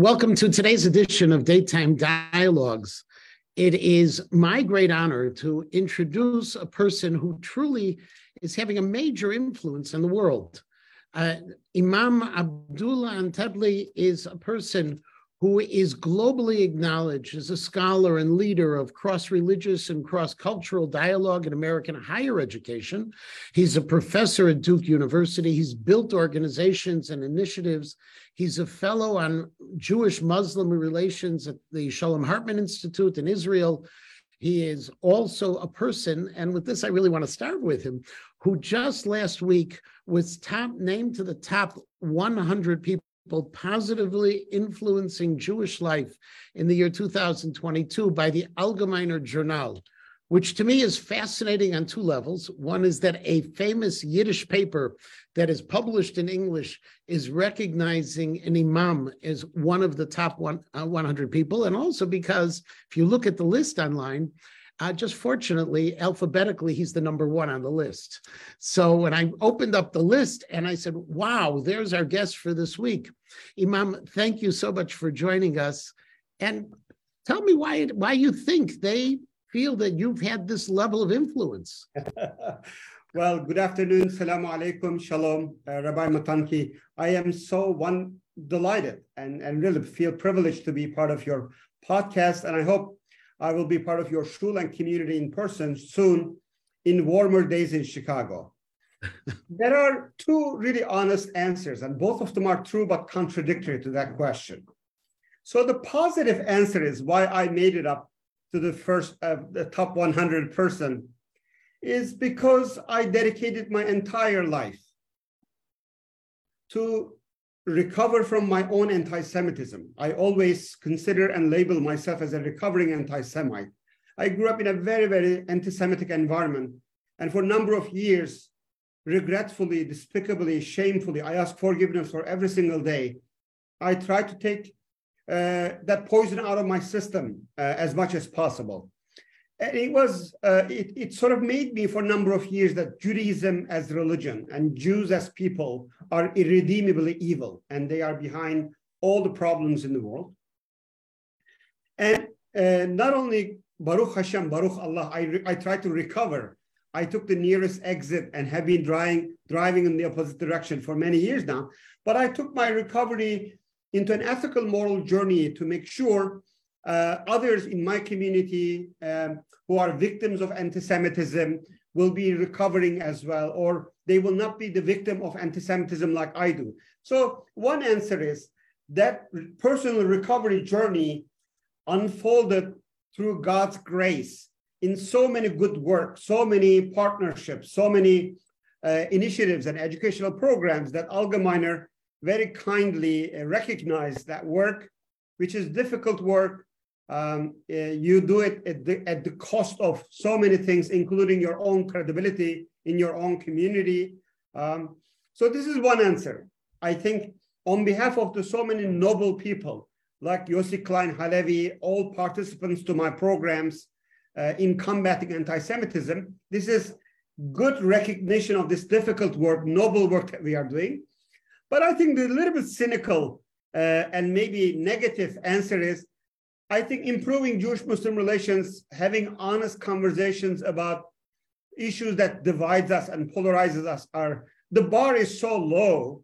Welcome to today's edition of Daytime Dialogues. It is my great honor to introduce a person who truly is having a major influence in the world. Uh, Imam Abdullah Antepli is a person who is globally acknowledged as a scholar and leader of cross religious and cross cultural dialogue in American higher education. He's a professor at Duke University. He's built organizations and initiatives. He's a fellow on Jewish Muslim relations at the Shalom Hartman Institute in Israel. He is also a person, and with this, I really want to start with him, who just last week was top named to the top 100 people positively influencing Jewish life in the year 2022 by the Algemeiner Journal, which to me is fascinating on two levels. One is that a famous Yiddish paper that is published in English is recognizing an imam as one of the top one, uh, 100 people. And also because if you look at the list online, uh, just fortunately, alphabetically, he's the number one on the list. So when I opened up the list and I said, wow, there's our guest for this week. Imam, thank you so much for joining us. And tell me why, why you think they feel that you've had this level of influence. well, good afternoon. Salaam alaikum. Shalom, uh, Rabbi Matanki. I am so one delighted and, and really feel privileged to be part of your podcast. And I hope I will be part of your shul and community in person soon in warmer days in Chicago. there are two really honest answers, and both of them are true but contradictory to that question. So the positive answer is why I made it up to the first, uh, the top 100 person, is because I dedicated my entire life to recover from my own anti Semitism. I always consider and label myself as a recovering anti Semite. I grew up in a very, very anti Semitic environment. And for a number of years, regretfully, despicably, shamefully, I ask forgiveness for every single day. I try to take that poison out of my system uh, as much as possible. And it was uh, it, it sort of made me for a number of years that judaism as religion and jews as people are irredeemably evil and they are behind all the problems in the world. And uh, not only baruch hashem baruch allah I, I tried to recover. I took the nearest exit and have been driving driving in the opposite direction for many years now but i took my recovery into an ethical moral journey to make sure uh, others in my community um, who are victims of anti-Semitism will be recovering as well, or they will not be the victim of anti-Semitism like I do. So one answer is that personal recovery journey unfolded through God's grace in so many good work, so many partnerships, so many uh, initiatives and educational programs that Algemeiner very kindly uh, recognized that work, which is difficult work, um, uh, you do it at the, at the cost of so many things, including your own credibility in your own community. Um, so this is one answer. I think on behalf of the so many noble people like Yossi Klein Halevi, all participants to my programs uh, in combating anti-Semitism, this is good recognition of this difficult work, noble work that we are doing. But I think the little bit cynical uh, and maybe negative answer is I think improving Jewish Muslim relations, having honest conversations about issues that divides us and polarizes us are the bar is so low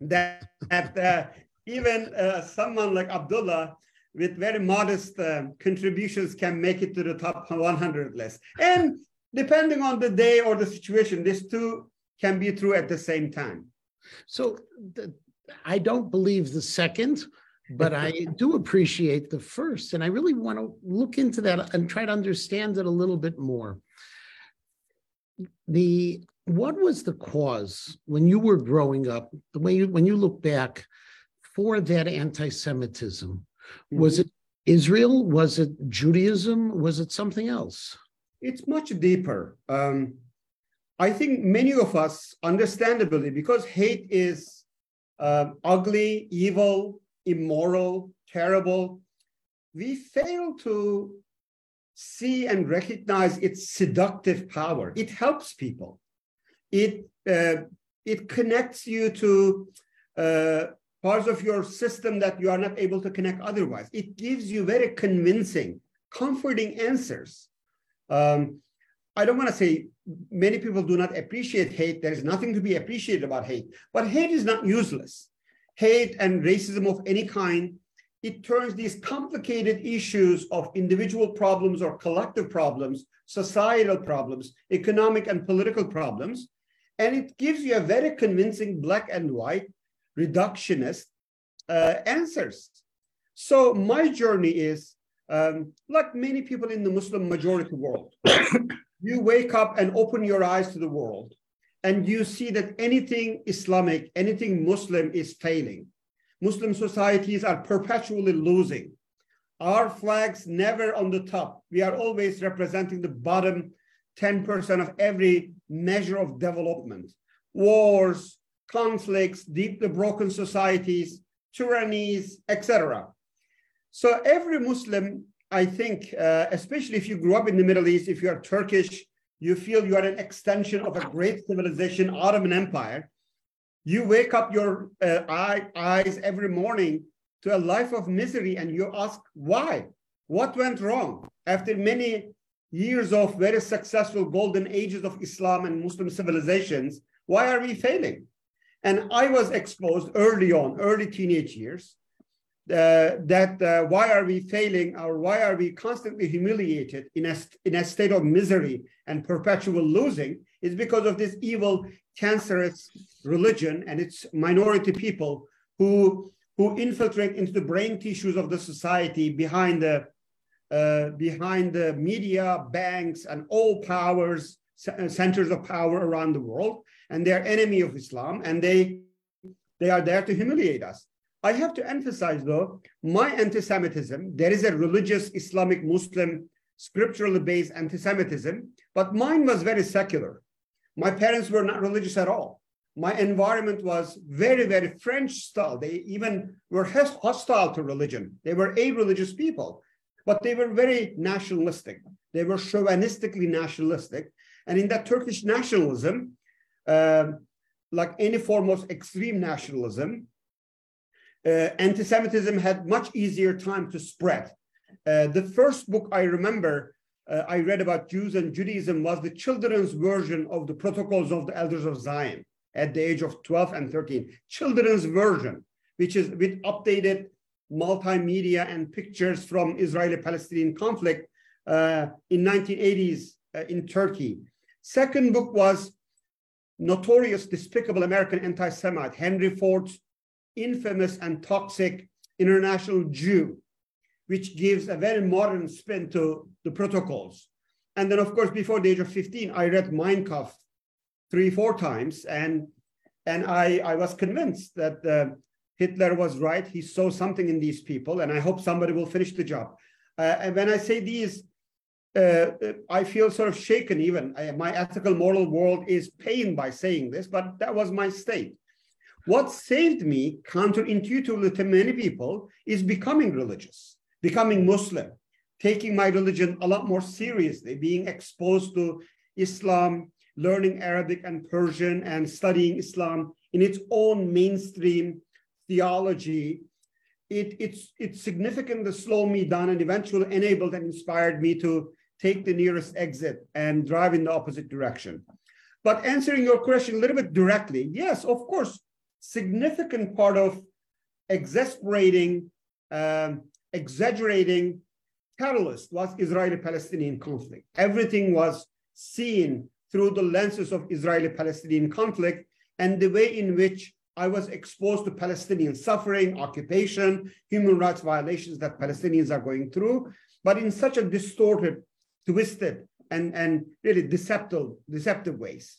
that, that uh, even uh, someone like Abdullah with very modest uh, contributions can make it to the top 100 list. And depending on the day or the situation, these two can be true at the same time. So the, I don't believe the second but I do appreciate the first. And I really want to look into that and try to understand it a little bit more. The what was the cause when you were growing up, the way you when you look back for that anti-Semitism? Mm-hmm. Was it Israel? Was it Judaism? Was it something else? It's much deeper. Um, I think many of us, understandably, because hate is uh, ugly, evil, immoral, terrible, we fail to see and recognize its seductive power. It helps people. It uh, it connects you to uh, parts of your system that you are not able to connect otherwise. It gives you very convincing, comforting answers. Um, I don't want to say many people do not appreciate hate. There is nothing to be appreciated about hate, but hate is not useless. Hate and racism of any kind, it turns these complicated issues of individual problems or collective problems, societal problems, economic and political problems, and it gives you a very convincing black and white reductionist uh, answers. So my journey is um, like many people in the Muslim majority world. You wake up and open your eyes to the world, and you see that anything Islamic, anything Muslim is failing. Muslim societies are perpetually losing. Our flags never on the top. We are always representing the bottom 10% of every measure of development. Wars, conflicts, deeply broken societies, tyrannies, etc. So every Muslim, I think, uh, especially if you grew up in the Middle East, if you are Turkish, you feel you are an extension of a great civilization, Ottoman Empire. You wake up your uh, eye, eyes every morning to a life of misery and you ask why? What went wrong? After many years of very successful golden ages of Islam and Muslim civilizations, why are we failing? And I was exposed early on, early teenage years, that uh, why are we failing or why are we constantly humiliated in a, in a state of misery and perpetual losing is because of this evil, cancerous religion and its minority people who, who infiltrate into the brain tissues of the society behind the, uh, behind the media, banks, and all powers, centers of power around the world and they're enemy of Islam, and they they are there to humiliate us. I have to emphasize though, my anti-Semitism, there is a religious Islamic Muslim scripturally based anti-Semitism, but mine was very secular. My parents were not religious at all. My environment was very, very French style. They even were hostile to religion. They were a religious people, but they were very nationalistic. They were chauvinistically nationalistic. And in that Turkish nationalism, um, like any form of extreme nationalism, uh, anti-Semitism had much easier time to spread. Uh, the first book I remember uh, I read about Jews and Judaism was the children's version of the Protocols of the Elders of Zion at the age of 12 and 13. Children's version, which is with updated multimedia and pictures from Israeli-Palestinian conflict uh, in 1980s uh, in Turkey. Second book was notorious, despicable American anti Semite, Henry Ford's infamous and toxic international Jew, which gives a very modern spin to the protocols. And then, of course, before the age of 15, I read Mein Kampf three, four times, and, and I, I was convinced that uh, Hitler was right. He saw something in these people, and I hope somebody will finish the job. Uh, and when I say these, uh, I feel sort of shaken even. I, my ethical moral world is pained by saying this, but that was my state. What saved me, counterintuitively to many people, is becoming religious, becoming Muslim, taking my religion a lot more seriously, being exposed to Islam, learning Arabic and Persian, and studying Islam in its own mainstream theology. It, it's, it's significantly slowed me down and eventually enabled and inspired me to take the nearest exit and drive in the opposite direction. But answering your question a little bit directly, yes, of course, significant part of exasperating, um, exaggerating catalyst was Israeli-Palestinian conflict. Everything was seen through the lenses of Israeli-Palestinian conflict and the way in which I was exposed to Palestinian suffering, occupation, human rights violations that Palestinians are going through, but in such a distorted twisted and, and really deceptive, deceptive ways.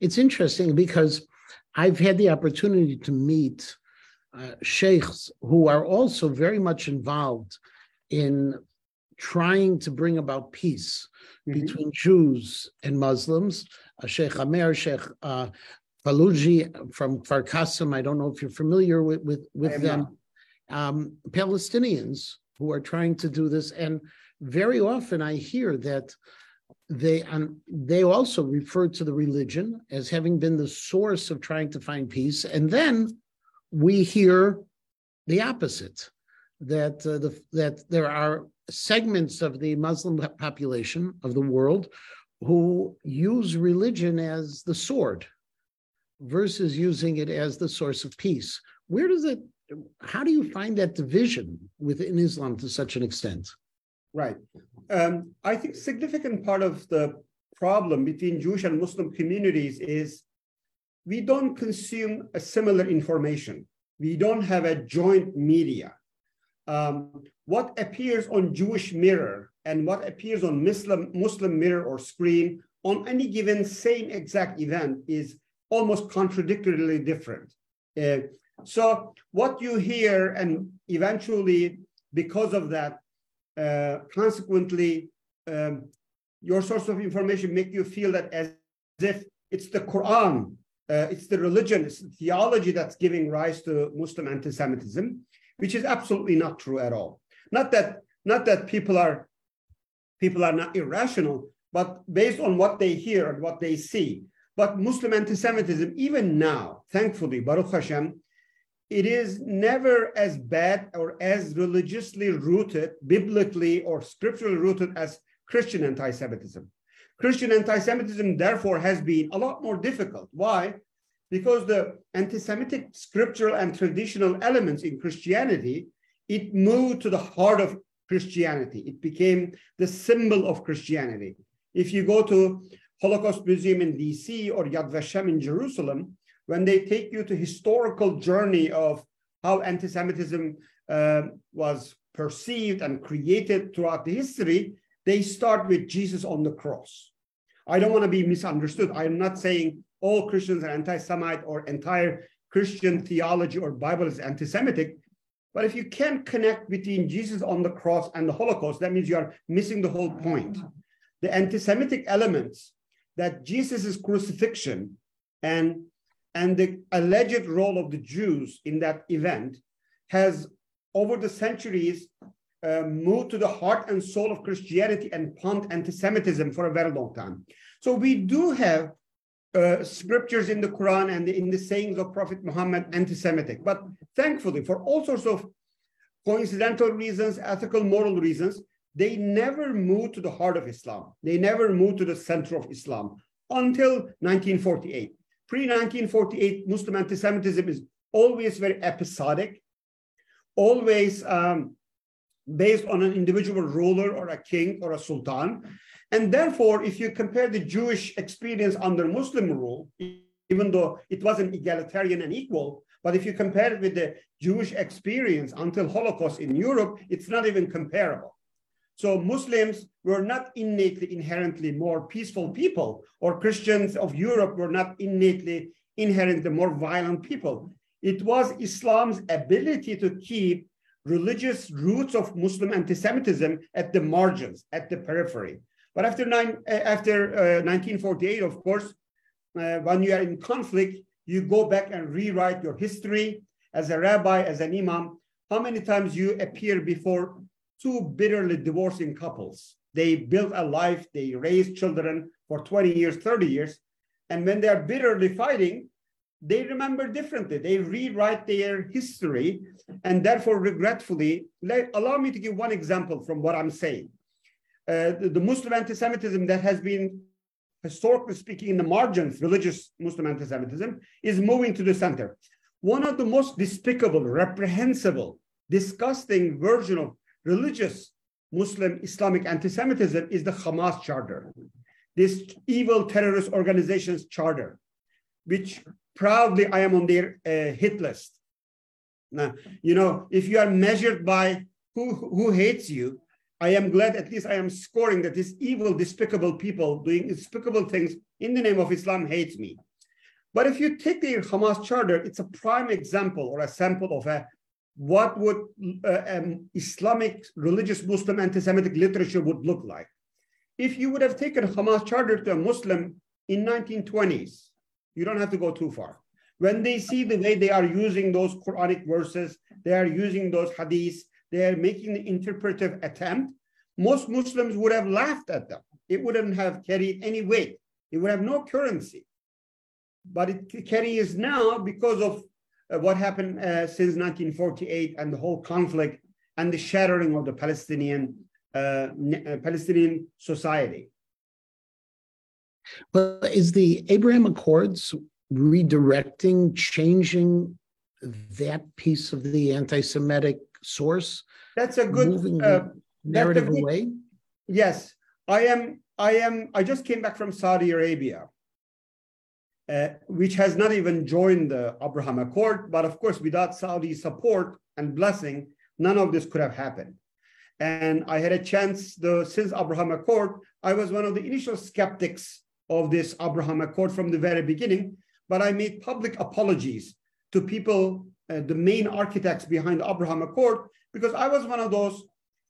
It's interesting because I've had the opportunity to meet uh, sheikhs who are also very much involved in trying to bring about peace mm-hmm. between Jews and Muslims. Uh, Sheikh Amer, Sheikh uh, Faluji from Farkasim, I don't know if you're familiar with, with, with them. Um, Palestinians who are trying to do this. And very often I hear that they um, they also refer to the religion as having been the source of trying to find peace, and then we hear the opposite that uh, the, that there are segments of the Muslim population of the world who use religion as the sword versus using it as the source of peace. Where does it, how do you find that division within Islam to such an extent? Right. Um, I think significant part of the problem between Jewish and Muslim communities is we don't consume a similar information. We don't have a joint media. Um, what appears on Jewish mirror and what appears on Muslim, Muslim mirror or screen on any given same exact event is almost contradictorily different. Uh, so what you hear and eventually because of that, consequently, um, your source of information make you feel that as if it's the Quran, uh, it's the religion, it's the theology that's giving rise to Muslim anti-Semitism, which is absolutely not true at all. Not that not that people are people are not irrational, but based on what they hear and what they see. But Muslim anti-Semitism, even now, thankfully, Baruch Hashem, it is never as bad or as religiously rooted, biblically or scripturally rooted as Christian anti-Semitism. Christian anti-Semitism, therefore, has been a lot more difficult. Why? Because the anti-Semitic scriptural and traditional elements in Christianity, it moved to the heart of Christianity. It became the symbol of Christianity. If you go to Holocaust Museum in DC or Yad Vashem in Jerusalem, when they take you to historical journey of how anti-Semitism uh, was perceived and created throughout the history, they start with Jesus on the cross. I don't want to be misunderstood. I'm not saying all Christians are anti-Semite or entire Christian theology or Bible is anti-Semitic. But if you can't connect between Jesus on the cross and the Holocaust, that means you are missing the whole point. The anti-Semitic elements that Jesus' crucifixion and, and the alleged role of the Jews in that event has, over the centuries, uh, moved to the heart and soul of Christianity and pumped anti-Semitism for a very long time. So we do have uh, scriptures in the Quran and in the sayings of Prophet Muhammad anti-Semitic. But thankfully, for all sorts of coincidental reasons, ethical, moral reasons, they never moved to the heart of Islam. They never moved to the center of Islam until 1948. Pre-1948, Muslim anti-Semitism is always very episodic, always um, based on an individual ruler or a king or a sultan. And therefore, if you compare the Jewish experience under Muslim rule, even though it wasn't egalitarian and equal, but if you compare it with the Jewish experience until Holocaust in Europe, it's not even comparable. So Muslims were not innately, inherently more peaceful people, or Christians of Europe were not innately, inherently more violent people. It was Islam's ability to keep religious roots of Muslim anti-Semitism at the margins, at the periphery. But after, nine, uh, after uh, 1948, of course, uh, when you are in conflict, you go back and rewrite your history as a rabbi, as an imam. How many times you appear before two bitterly divorcing couples? They built a life, they raised children for 20 years, 30 years. And when they are bitterly fighting, they remember differently. They rewrite their history. And therefore, regretfully, let, allow me to give one example from what I'm saying. Uh, the, the Muslim anti-Semitism that has been historically speaking in the margins, religious Muslim anti-Semitism is moving to the center. One of the most despicable, reprehensible, disgusting version of religious Muslim Islamic anti-Semitism is the Hamas charter, this evil terrorist organization's charter, which proudly I am on their uh, hit list. Now, you know, if you are measured by who, who hates you, I am glad at least I am scoring that these evil, despicable people doing despicable things in the name of Islam hates me. But if you take the Hamas charter, it's a prime example or a sample of a what would uh, um, Islamic religious Muslim anti-Semitic literature would look like. If you would have taken Hamas charter to a Muslim in 1920s, you don't have to go too far. When they see the way they are using those Quranic verses, they are using those hadiths, they are making the interpretive attempt, most Muslims would have laughed at them. It wouldn't have carried any weight. It would have no currency. But it carries now because of what happened uh, since 1948 and the whole conflict and the shattering of the Palestinian uh, uh, Palestinian society. Well, is the Abraham Accords redirecting, changing that piece of the anti-Semitic source? That's a good moving uh, narrative good, away. Yes, I am. I am. I just came back from Saudi Arabia, uh, which has not even joined the Abraham Accord. But of course, without Saudi support and blessing, none of this could have happened. And I had a chance, the since Abraham Accord, I was one of the initial skeptics of this Abraham Accord from the very beginning, but I made public apologies to people, uh, the main architects behind Abraham Accord, because I was one of those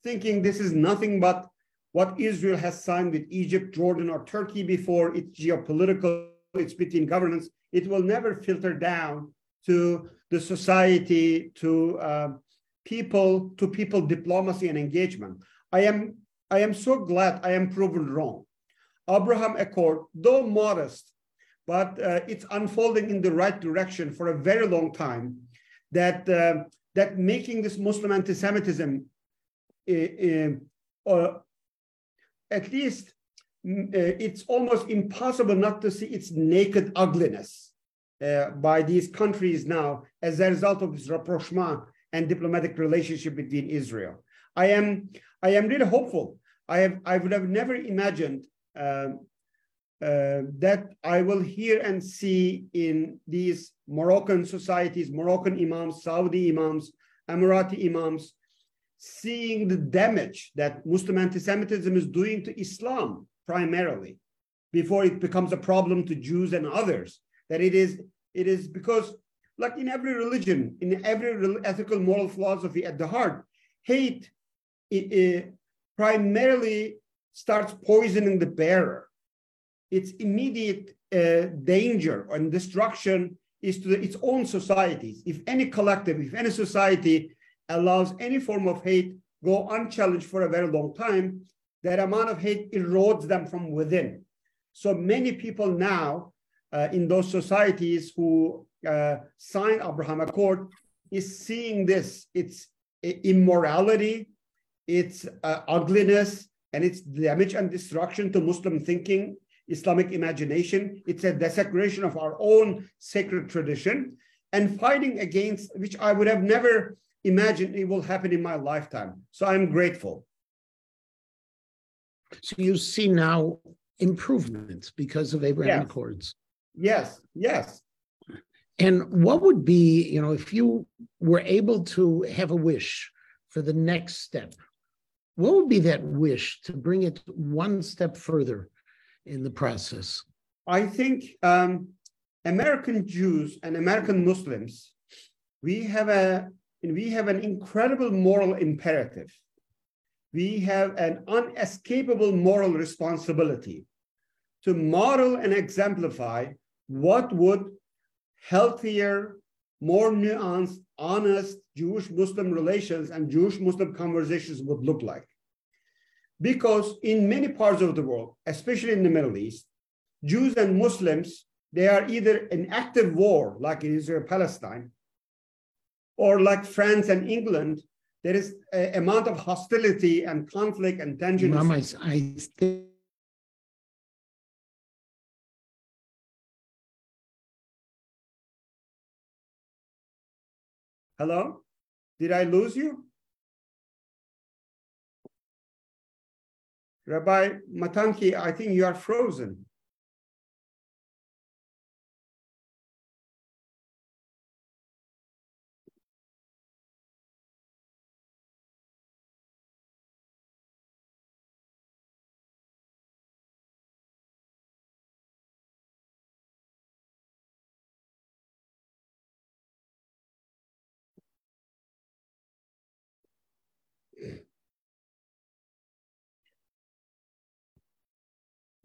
thinking this is nothing but what Israel has signed with Egypt, Jordan, or Turkey before it's geopolitical, it's between governments. It will never filter down to the society, to uh, people to people diplomacy and engagement. I am, I am so glad I am proven wrong. Abraham Accord, though modest, but uh, it's unfolding in the right direction for a very long time, that, uh, that making this Muslim anti-Semitism, uh, uh at least it's almost impossible not to see its naked ugliness uh, by these countries now as a result of this rapprochement and diplomatic relationship between Israel. I am, I am really hopeful. I, have, I would have never imagined uh, uh, that I will hear and see in these Moroccan societies, Moroccan imams, Saudi imams, Emirati imams, seeing the damage that Muslim anti-Semitism is doing to Islam primarily, before it becomes a problem to Jews and others. That it is, it is because like in every religion, in every ethical moral philosophy at the heart, hate it, it primarily starts poisoning the bearer. Its immediate uh, danger and destruction is to the, its own societies. If any collective, if any society allows any form of hate go unchallenged for a very long time, that amount of hate erodes them from within. So many people now uh, in those societies who uh, Abraham Accord is seeing this. It's immorality, it's uh, ugliness, and it's damage and destruction to Muslim thinking, Islamic imagination. It's a desecration of our own sacred tradition and fighting against, which I would have never imagined it will happen in my lifetime. So I'm grateful. So you see now improvements because of Abraham yes. Accords. Yes, yes. And what would be, you know, if you were able to have a wish for the next step, what would be that wish to bring it one step further in the process? I think um, American Jews and American Muslims, we have a we have an incredible moral imperative. We have an unescapable moral responsibility to model and exemplify what would healthier, more nuanced, honest Jewish Muslim relations and Jewish Muslim conversations would look like. Because in many parts of the world, especially in the Middle East, Jews and Muslims, they are either in active war, like in Israel Palestine, or like France and England, there is an amount of hostility and conflict and tension. Mama, I think Hello? Did I lose you? Rabbi Matanki, I think you are frozen.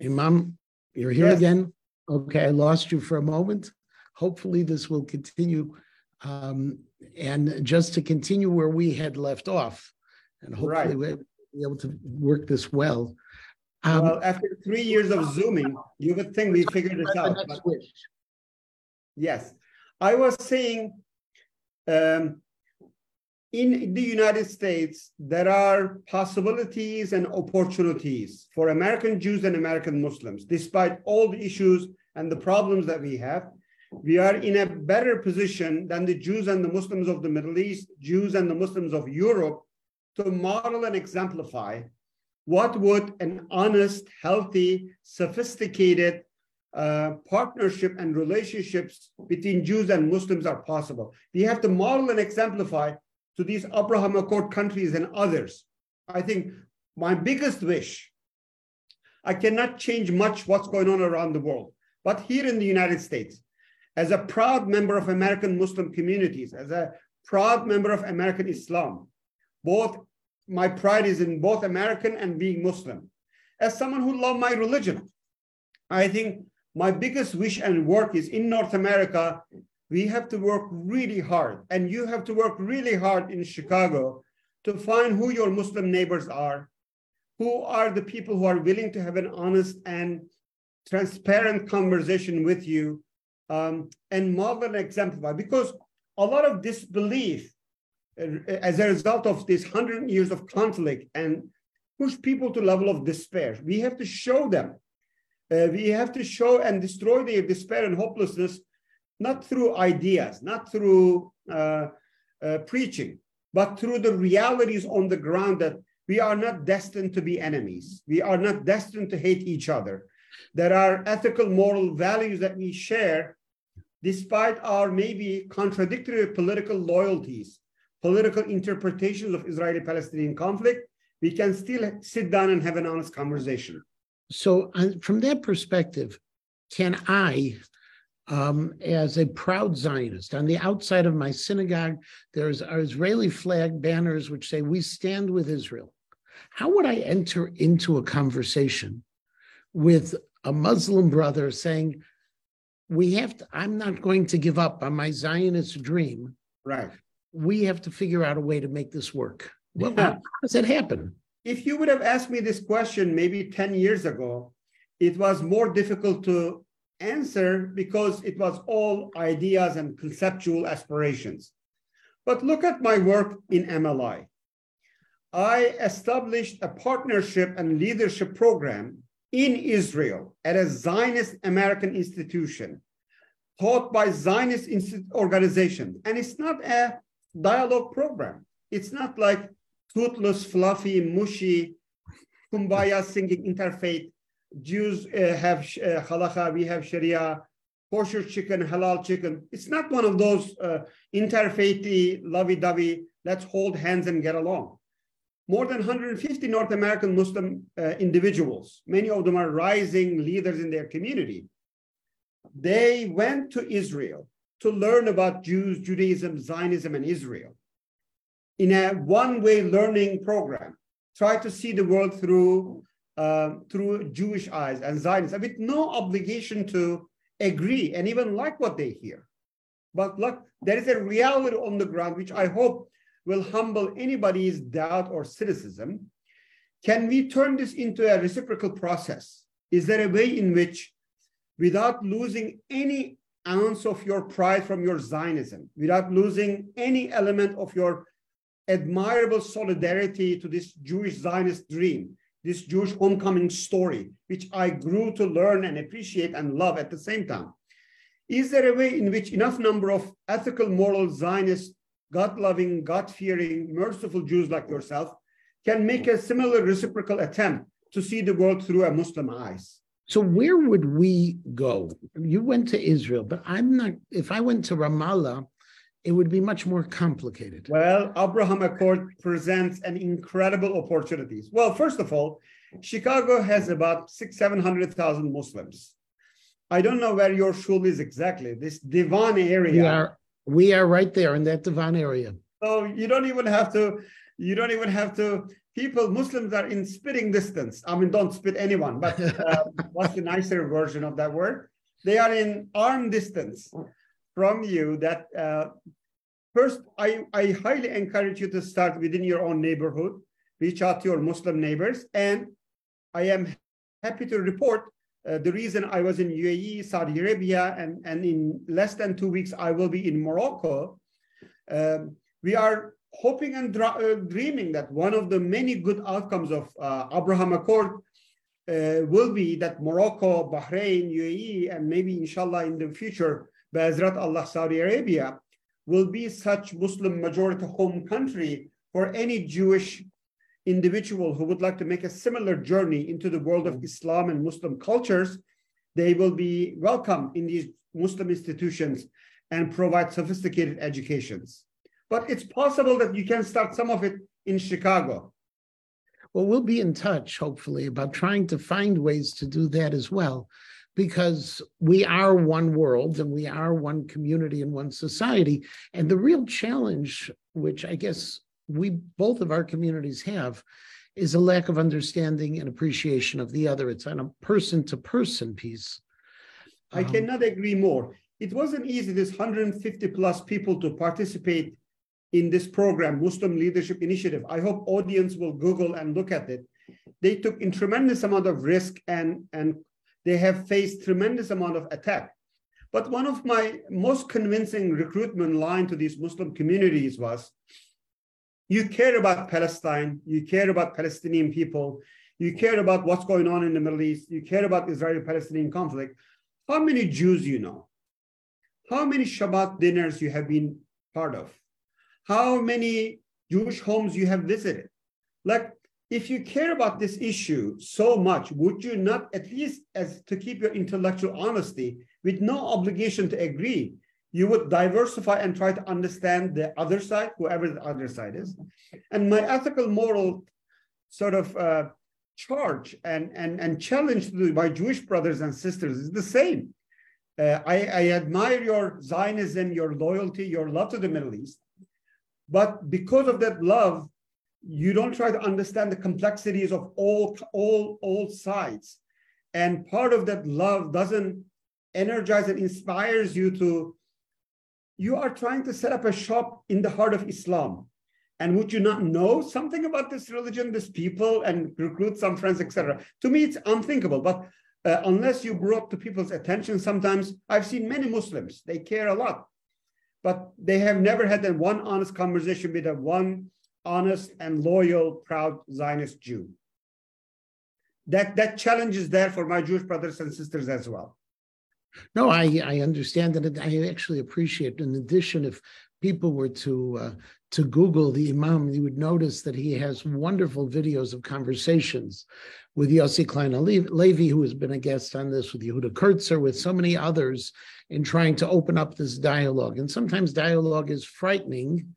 Imam, you're here yes. again. Okay, I lost you for a moment. Hopefully, this will continue. Um, and just to continue where we had left off, and hopefully right. we'll be able to work this well. Um, well, after three years of Zooming, you would think we figured this out. But... Yes. I was saying Um, in the United States, there are possibilities and opportunities for American Jews and American Muslims, despite all the issues and the problems that we have. We are in a better position than the Jews and the Muslims of the Middle East, Jews and the Muslims of Europe to model and exemplify what would an honest, healthy, sophisticated uh, partnership and relationships between Jews and Muslims are possible. We have to model and exemplify to these Abraham Accord countries and others. I think my biggest wish, I cannot change much what's going on around the world, but here in the United States, as a proud member of American Muslim communities, as a proud member of American Islam, both my pride is in both American and being Muslim. As someone who love my religion, I think my biggest wish and work is in North America we have to work really hard and you have to work really hard in chicago to find who your muslim neighbors are who are the people who are willing to have an honest and transparent conversation with you um, and model and exemplify. Because a lot of disbelief uh, as a result of this 100 years of conflict and push people to level of despair we have to show them. Uh, we have to show and destroy their despair and hopelessness not through ideas, not through uh, uh, preaching, but through the realities on the ground that we are not destined to be enemies. We are not destined to hate each other. There are ethical, moral values that we share despite our maybe contradictory political loyalties, political interpretations of Israeli Palestinian conflict. We can still sit down and have an honest conversation. So, uh, from that perspective, can I, um, as a proud Zionist. On the outside of my synagogue, there's our Israeli flag banners which say, We stand with Israel. How would I enter into a conversation with a Muslim brother saying, We have to, I'm not going to give up on my Zionist dream. Right. We have to figure out a way to make this work. Well, yeah. how does it happen? If you would have asked me this question maybe 10 years ago, it was more difficult to answer because it was all ideas and conceptual aspirations. But look at my work in MLI. I established a partnership and leadership program in Israel at a Zionist American institution taught by Zionist organizations. And it's not a dialogue program. It's not like toothless, fluffy, mushy, kumbaya singing interfaith Jews uh, have uh, halacha, we have Sharia, kosher chicken, halal chicken. It's not one of those uh, interfaithy, lovey-dovey, let's hold hands and get along. More than 150 North American Muslim uh, individuals, many of them are rising leaders in their community. They went to Israel to learn about Jews, Judaism, Zionism, and Israel in a one-way learning program. Try to see the world through um, through Jewish eyes and Zionists, with no obligation to agree and even like what they hear. But look, there is a reality on the ground which I hope will humble anybody's doubt or cynicism. Can we turn this into a reciprocal process? Is there a way in which, without losing any ounce of your pride from your Zionism, without losing any element of your admirable solidarity to this Jewish Zionist dream, this Jewish homecoming story, which I grew to learn and appreciate and love at the same time. Is there a way in which enough number of ethical, moral, Zionist, God-loving, God-fearing, merciful Jews like yourself can make a similar reciprocal attempt to see the world through a Muslim eyes? So where would we go? You went to Israel, but I'm not. If I went to Ramallah, it would be much more complicated. Well, Abraham Accord presents an incredible opportunities. Well, first of all, Chicago has about six, 700,000 Muslims. I don't know where your shul is exactly, this Devon area. We are, we are right there in that Devon area. So you don't even have to, you don't even have to, people, Muslims are in spitting distance. I mean, don't spit anyone, but uh, what's the nicer version of that word? They are in arm distance from you that uh, first, I, I highly encourage you to start within your own neighborhood, reach out to your Muslim neighbors. And I am happy to report uh, the reason I was in UAE, Saudi Arabia, and, and in less than two weeks, I will be in Morocco. Um, we are hoping and uh, dreaming that one of the many good outcomes of uh, Abraham Accord uh, will be that Morocco, Bahrain, UAE, and maybe inshallah in the future, Be'ezrat Allah, Saudi Arabia, will be such Muslim majority home country for any Jewish individual who would like to make a similar journey into the world of Islam and Muslim cultures. They will be welcome in these Muslim institutions and provide sophisticated educations. But it's possible that you can start some of it in Chicago. Well, we'll be in touch, hopefully, about trying to find ways to do that as well, because we are one world and we are one community and one society. And the real challenge, which I guess we both of our communities have, is a lack of understanding and appreciation of the other. It's on a person to person piece. I um, cannot agree more. It wasn't easy, this 150 plus people to participate in this program, Muslim Leadership Initiative. I hope audience will Google and look at it. They took a tremendous amount of risk and, and they have faced tremendous amount of attack. But one of my most convincing recruitment line to these Muslim communities was, you care about Palestine, you care about Palestinian people, you care about what's going on in the Middle East, you care about Israeli-Palestinian conflict. How many Jews you know? How many Shabbat dinners you have been part of? how many Jewish homes you have visited. Like, if you care about this issue so much, would you not, at least as to keep your intellectual honesty, with no obligation to agree, you would diversify and try to understand the other side, whoever the other side is. And my ethical, moral sort of uh, charge and, and, and challenge to my Jewish brothers and sisters is the same. Uh, I, I admire your Zionism, your loyalty, your love to the Middle East. But because of that love, you don't try to understand the complexities of all, all, all sides. And part of that love doesn't energize and inspires you to, you are trying to set up a shop in the heart of Islam. And would you not know something about this religion, this people, and recruit some friends, etc.? To me, it's unthinkable. But uh, unless you brought to people's attention, sometimes I've seen many Muslims, they care a lot but they have never had that one honest conversation with a one honest and loyal, proud Zionist Jew. That that challenge is there for my Jewish brothers and sisters as well. No, I I understand and I actually appreciate. In addition, if people were to uh, to Google the Imam, you would notice that he has wonderful videos of conversations with Yossi Klein Halevi, who has been a guest on this, with Yehuda Kurtzer, with so many others in trying to open up this dialogue. And sometimes dialogue is frightening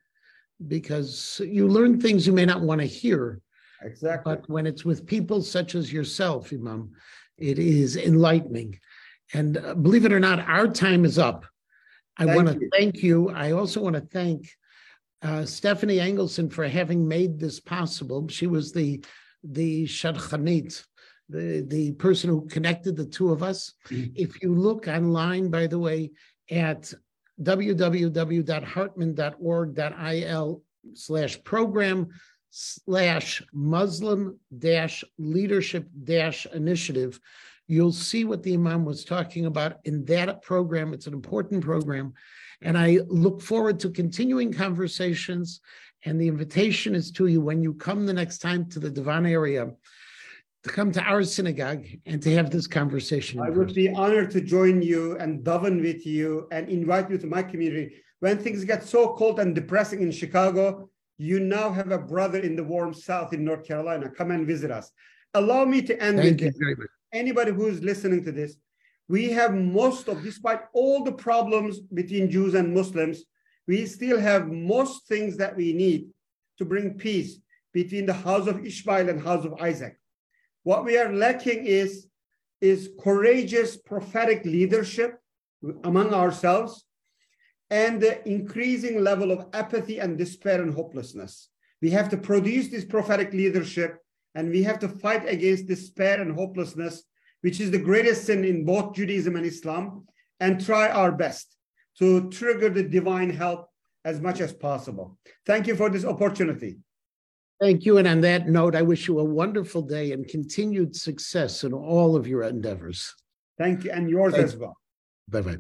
because you learn things you may not want to hear. Exactly. But when it's with people such as yourself, Imam, it is enlightening. And uh, believe it or not, our time is up. I want to thank you. I also want to thank uh, Stephanie Engelson for having made this possible. She was the the shadchanit, the, the person who connected the two of us. Mm-hmm. If you look online, by the way, at www.hartman.org.il slash program slash Muslim dash leadership dash initiative, you'll see what the Imam was talking about in that program. It's an important program. And I look forward to continuing conversations. And the invitation is to you when you come the next time to the Devon area to come to our synagogue and to have this conversation. I would be honored to join you and daven with you and invite you to my community. When things get so cold and depressing in Chicago, you now have a brother in the warm South in North Carolina. Come and visit us. Allow me to end Thank with this. Anybody who's listening to this, we have most of, despite all the problems between Jews and Muslims, we still have most things that we need to bring peace between the house of Ishmael and house of Isaac. What we are lacking is, is courageous prophetic leadership among ourselves and the increasing level of apathy and despair and hopelessness. We have to produce this prophetic leadership and we have to fight against despair and hopelessness, which is the greatest sin in both Judaism and Islam, and try our best to trigger the divine help as much as possible. Thank you for this opportunity. Thank you. And on that note, I wish you a wonderful day and continued success in all of your endeavors. Thank you. And yours Thank as well. Bye bye.